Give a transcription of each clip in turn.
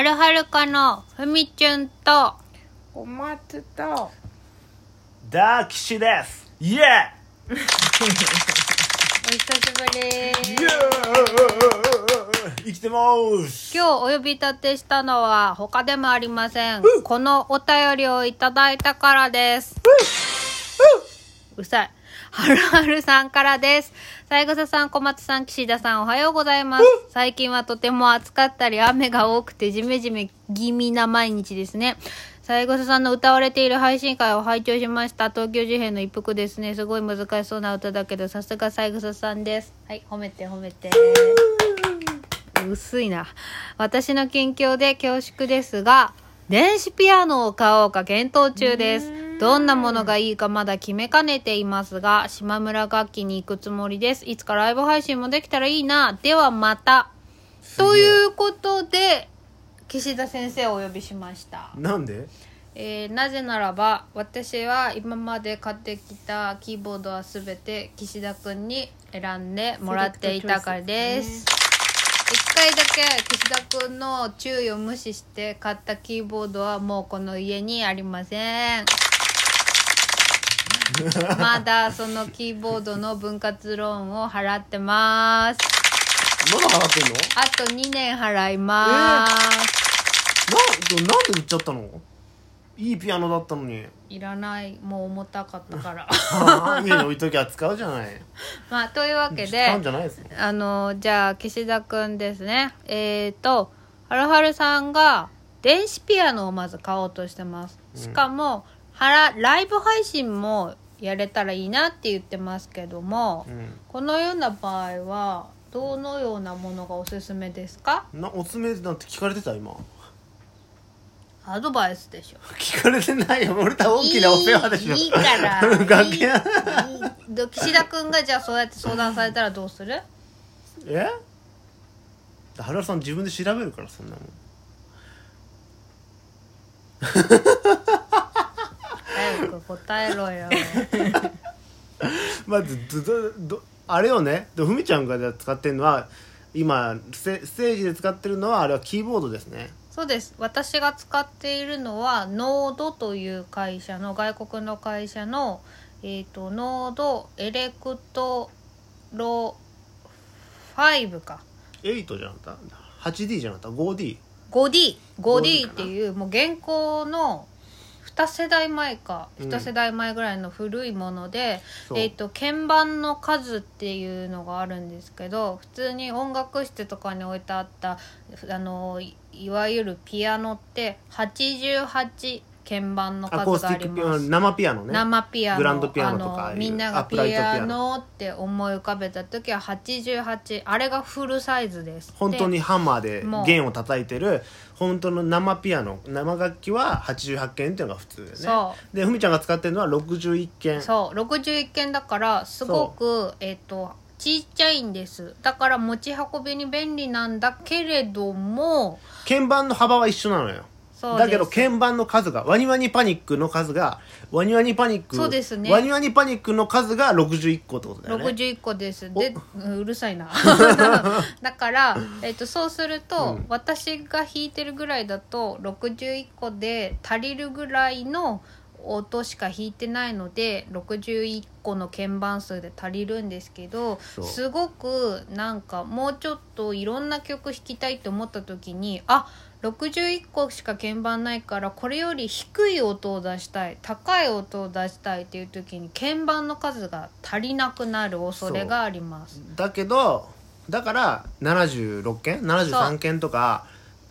はるはるかのふみちゅんと。お松と。ダーキシです。イエ お久しぶりー。イエー生きてます。今日お呼び立てしたのは他でもありません。このお便りをいただいたからです。うるさいはるはるさんからです。三枝さん小松さん岸田さんおはようございます。最近はとても暑かったり雨が多くてジメジメ気味な毎日ですね。三枝さんの歌われている配信会を拝聴しました。東京事変の一服ですね。すごい難しそうな歌だけどさすが三枝さんです。はい褒めて褒めて。薄いな。私の近況で恐縮ですが電子ピアノを買おうか検討中ですどんなものがいいかまだ決めかねていますが島村楽器に行くつもりです。いつかライブ配信もできたらいいな。ではまた。ということで岸田先生をお呼びしました。なんで？えーなぜならば私は今まで買ってきたキーボードは全て岸田くんに選んでもらっていたからです。一回だけ岸田くんの注意を無視して買ったキーボードはもうこの家にありません まだそのキーボードの分割ローンを払ってます。まだ払ってんの？あと2年払います、ななんで売っちゃったの？いいピアノだったのに。いらない。もう重たかったから。あー家に置いときゃ使うじゃない。まあというわけ使でうんじゃないですよ。あのじゃあ岸田くんですね。えっ、ー、とはるはるさんが電子ピアノをまず買おうとしてます。しかも、はらライブ配信もやれたらいいなって言ってますけども、うん。このような場合はどのようなものがおすすめですか？なおすすめなんて聞かれてた今？アドバイスでしょ。聞かれてないよ。俺た大きなお世話でしょ。いいから 楽屋。岸田くんがじゃあそうやって相談されたらどうする？え？原田さん自分で調べるからそんなもん答えろよ。まずどどどあれよね。でふみちゃんが使ってるのは今ステステージで使ってるのはあれはキーボードですね。そうです。私が使っているのはノードという会社の外国の会社の、えー、とノードエレクトロ5か。8じゃなかった？8D じゃなかった？5D 5D5D 5D っていうもう現行の2世代前かうん。2世代前ぐらいの古いもので、そう。えー、と鍵盤の数っていうのがあるんですけど普通に音楽室とかに置いてあったあのいいわゆるピアノって88鍵盤の数があります。生ピアノね。生ピアノ。グランドピアノとかみんながピアノって思い浮かべた時は88あれがフルサイズです本当にハンマーで弦を叩いてる本当の生ピアノ。生楽器は88件っていうのが普通でね。そでふみちゃんが使ってるのは61件。そう。61件だからすごくえっ、とちっちゃいんです。だから持ち運びに便利なんだけれども鍵盤の幅は一緒なのよだけど鍵盤の数がワニワニパニックの数がワニワニパニックそうですね。ワニワニパニックの数が61個ってことだよね。61個です。でうるさいな。だから、えっとそうすると、うん。私が弾いてるぐらいだと61個で足りるぐらいの音しか弾いてないので61個の鍵盤数で足りるんですけどすごくなんかもうちょっといろんな曲弾きたいと思った時にあ61個しか鍵盤ないからこれより低い音を出したい高い音を出したいっていう時に鍵盤の数が足りなくなる恐れがあります。だけどだから76件73件とか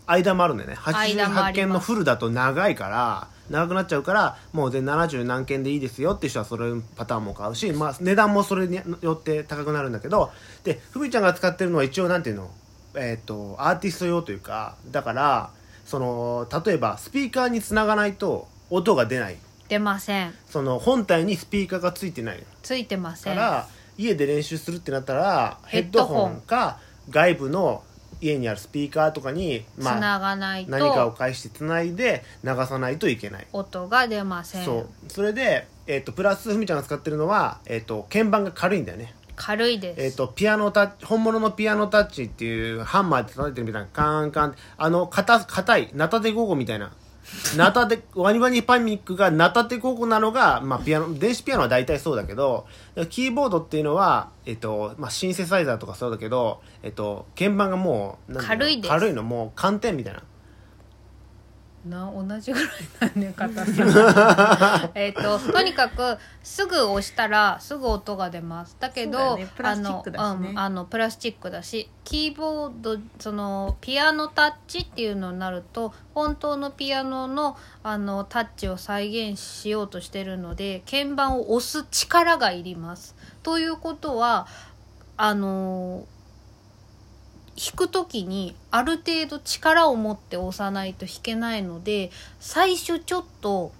間もあるんだよね。間もあります。88件のフルだと長いから長くなっちゃうからもうで70何件でいいですよっていう人はそれパターンも買うし、まあ、値段もそれによって高くなるんだけどでふみちゃんが使ってるのは一応なんていうの？えっ、とアーティスト用というかだからその例えばスピーカーにつながないと音が出ない。出ません。その本体にスピーカーがついてない。ついてません。から家で練習するってなったらヘッドホンか外部の家にあるスピーカーとかに、つまあ、ながないと何かを介してつないで流さないといけない、音が出ません。そう。それで、えっとプラスふみちゃんが使ってるのは、えっと鍵盤が軽いんだよね。軽いです、えっ、とピアノタッチ本物のピアノタッチっていうハンマーで叩いてるみたいなカーンカーンあの硬硬いナタデゴゴみたいなナタデワニワニパニックがナタデゴゴなのが、まあ、ピアノ電子ピアノは大体そうだけどキーボードっていうのは、えっとまあ、シンセサイザーとかそうだけど、えっと、鍵盤がもうなんてうの軽いです。軽いのもう寒天みたいなな同じぐらいなんね硬さえっととにかくすぐ押したらすぐ音が出ます。だけど、ね。ね。あの、うん、あのプラスチックだしキーボードそのピアノタッチっていうのになると本当のピアノのあのタッチを再現しようとしてるので鍵盤を押す力がいります。ということはあの弾く時にある程度力を持って押さないと弾けないので最初ちょっと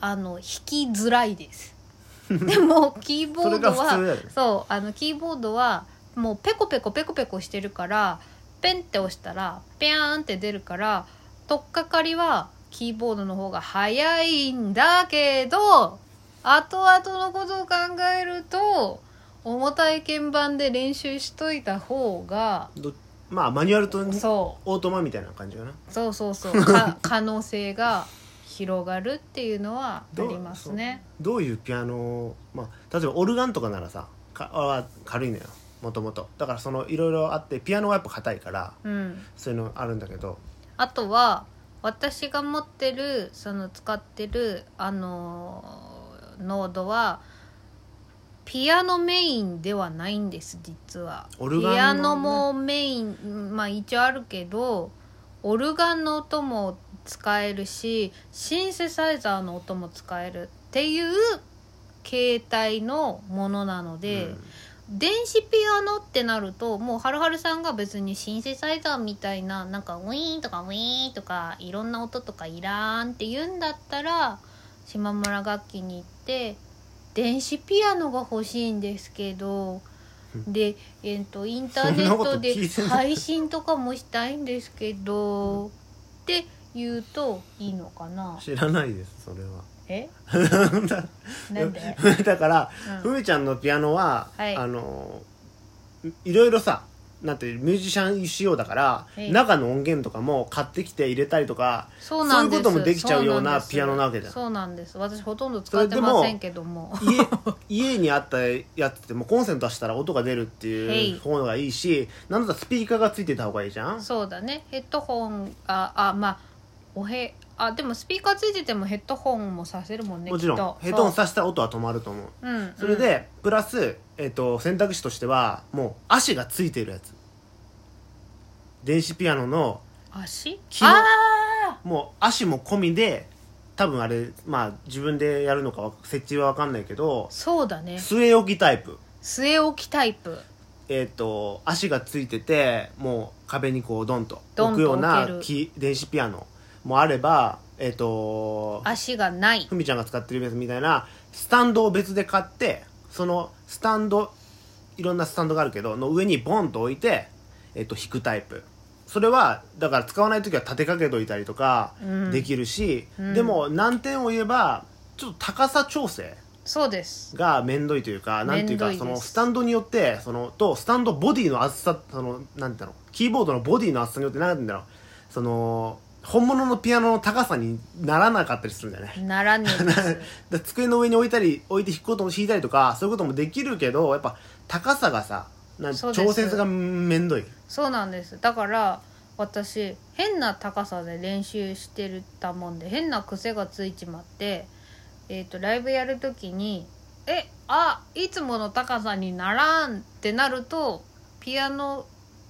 あの弾きづらいです。でもキーボードはそうあのキーボードはもうペコペコペコペコしてるからペンって押したらペヤーンって出るから取っかかりはキーボードの方が早いんだけど後々のことを考えると重たい鍵盤で練習しといた方がどまあマニュアルとそオートマみたいな感じかな。うそうそうそう。か可能性が広がるっていうのはありますね。どういうピアノを、まあ、例えばオルガンとかならさかあ軽いのよ。もともと。だからそのいろいろあってピアノはやっぱ硬いからうん。そういうのあるんだけど。あとは私が持ってるその使ってるあのーノードはピアノメインではないんです実は。オルガンのね。ピアノもメインまあ一応あるけどオルガンの音も使えるしシンセサイザーの音も使えるっていう形態のものなので、電子ピアノってなるともうはるはるさんが別にシンセサイザーみたいななんかウィーンとかウィーンとかいろんな音とかいらんって言うんだったら島村楽器に行って電子ピアノが欲しいんですけどで、えー、とインターネットで配信とかもしたいんですけどって言うといいのかな？知らないですそれは。え？なんで？だから、うん。ふみちゃんのピアノは、はい。あのいろいろさなんてミュージシャン仕様だから、はい中の音源とかも買ってきて入れたりとかそうなんです。そういうこともできちゃうようなピアノなわけじゃん。そうなんです。私ほとんど使ってませんけども。家 家にあったやつってもうコンセントしたら音が出るっていう方がいいしなんだったらスピーカーがついてた方がいいじゃん。そうだね。ヘッドホンああまあおへあでもスピーカーついててもヘッドホンもさせるもんねもちろん。ヘッドホンさせたら音は止まると思う。う。んそれで、プラス、えっと選択肢としてはもう足がついてるやつ。電子ピアノのうん足？木のあもう足も込みで多分あれまあ自分でやるのかわ設置は分かんないけどあそうだね。据え置きタイプ。据え置きタイプ。えっ、と足がついててもう壁にこうドンと置くような電子ピアノもあればえっ、と足がない。ふみちゃんが使ってるやつみたいなスタンドを別で買ってそのスタンドいろんなスタンドがあるけどの上にボンと置いて、えっと弾くタイプ。それはだから使わない時は立てかけといたりとかうん。できるし、うん。でも難点を言えばちょっと高さ調整そうです。が面倒いというかなんていうかそのスタンドによってそのとスタンドボディの厚さそのなんていうのキーボードのボディの厚さによってなんていうんだろう。その本物のピアノの高さにならなかったりするんだよね。ならねえです。で 机の上に置いたり置いて弾くことも弾いたりとかそういうこともできるけどやっぱ高さがさな調節が面倒い。そうなんです。だから私変な高さで練習してるたもんで変な癖がついちまって、えー、とライブやる時に「えあいつもの高さにならん」ってなるとピアノ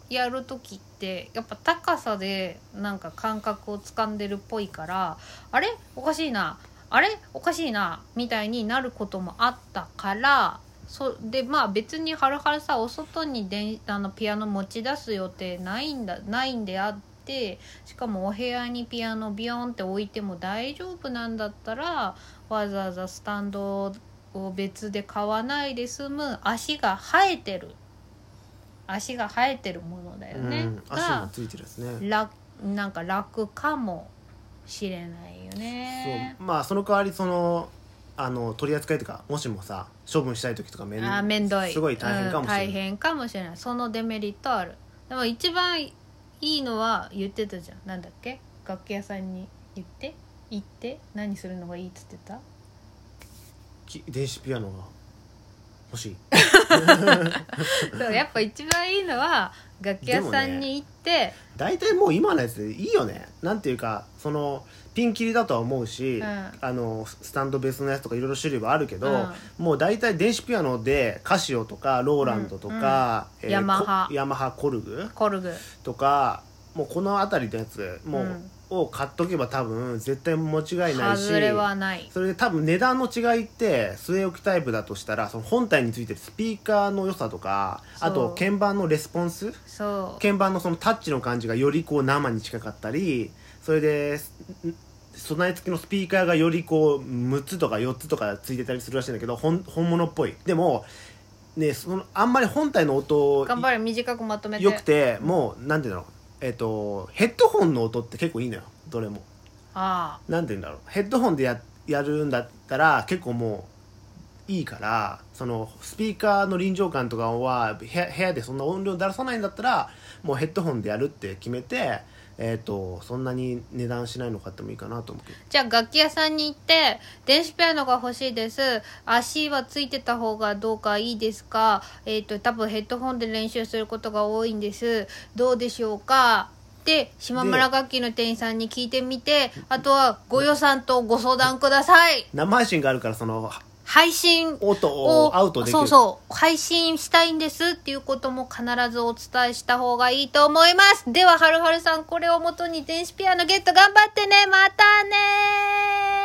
やる時ってやっぱ高さでなんか感覚をつかんでるっぽいから「あれ？おかしいな。あれ？おかしいな」みたいになることもあったからそでまあ別にはるはるさお外にであのピアノ持ち出す予定ないんだないんであってしかもお部屋にピアノビヨンって置いても大丈夫なんだったらわざわざスタンドを別で買わないで済む足が生えてる。足が生えてるものだよね、うん、足がもついてるですね。楽なんか楽かもしれないよね。そうまあその代わりそのあの取り扱いというかもしもさ処分したい時とかめんあーめんどい。すごい大変かもしれない、うん大変かもしれない。そのデメリットある。でも一番いいのは言ってたじゃん。なんだっけ？楽器屋さんに言って？行って？何するのがいいっつってた？き電子ピアノが欲しい そうやっぱ一番いいのは楽器屋さんに行って、大体もう今のやつでいいよね。なんていうかそのピンキリだとは思うし、うん。あのスタンドベースのやつとかいろいろ種類はあるけど、うん。もう大体電子ピアノでカシオとかローランドとか、うん。ヤマハ。コヤマハコルグコルグ。とかもうこの辺りのやつもう、うんを買っとけば多分絶対間違いないし外れはない。それで多分値段の違いって据え置きタイプだとしたらその本体についてるスピーカーの良さとかあと鍵盤のレスポンス？鍵盤のそのタッチの感じがよりこう生に近かったりそれでん備え付けのスピーカーがよりこう6つとか4つとかついてたりするらしいんだけど本本物っぽい。でもねそのあんまり本体の音頑張れ短くまとめて。よくてもうなんていうのえっ、とヘッドホンの音って結構いいのよ。どれも。あなんて言うんだろう。ヘッドホンでややるんだったら結構もういいからそのスピーカーの臨場感とかは部屋部屋でそんな音量出さないんだったらもうヘッドホンでやるって決めてえっ、とそんなに値段しないの買ってもいいかなと思うけど。あじゃあ楽器屋さんに行って電子ピアノが欲しいです。足はついてた方がどうかいいですか？えっ、と多分ヘッドホンで練習することが多いんです。どうでしょうか？で島村楽器の店員さんに聞いてみて。あとはご予算とご相談ください。生配信があるからその配信をアウトできる。そうそう配信したいんですっていうことも必ずお伝えした方がいいと思います。でははるはるさんこれをもとに電子ピアノゲット頑張ってね。またね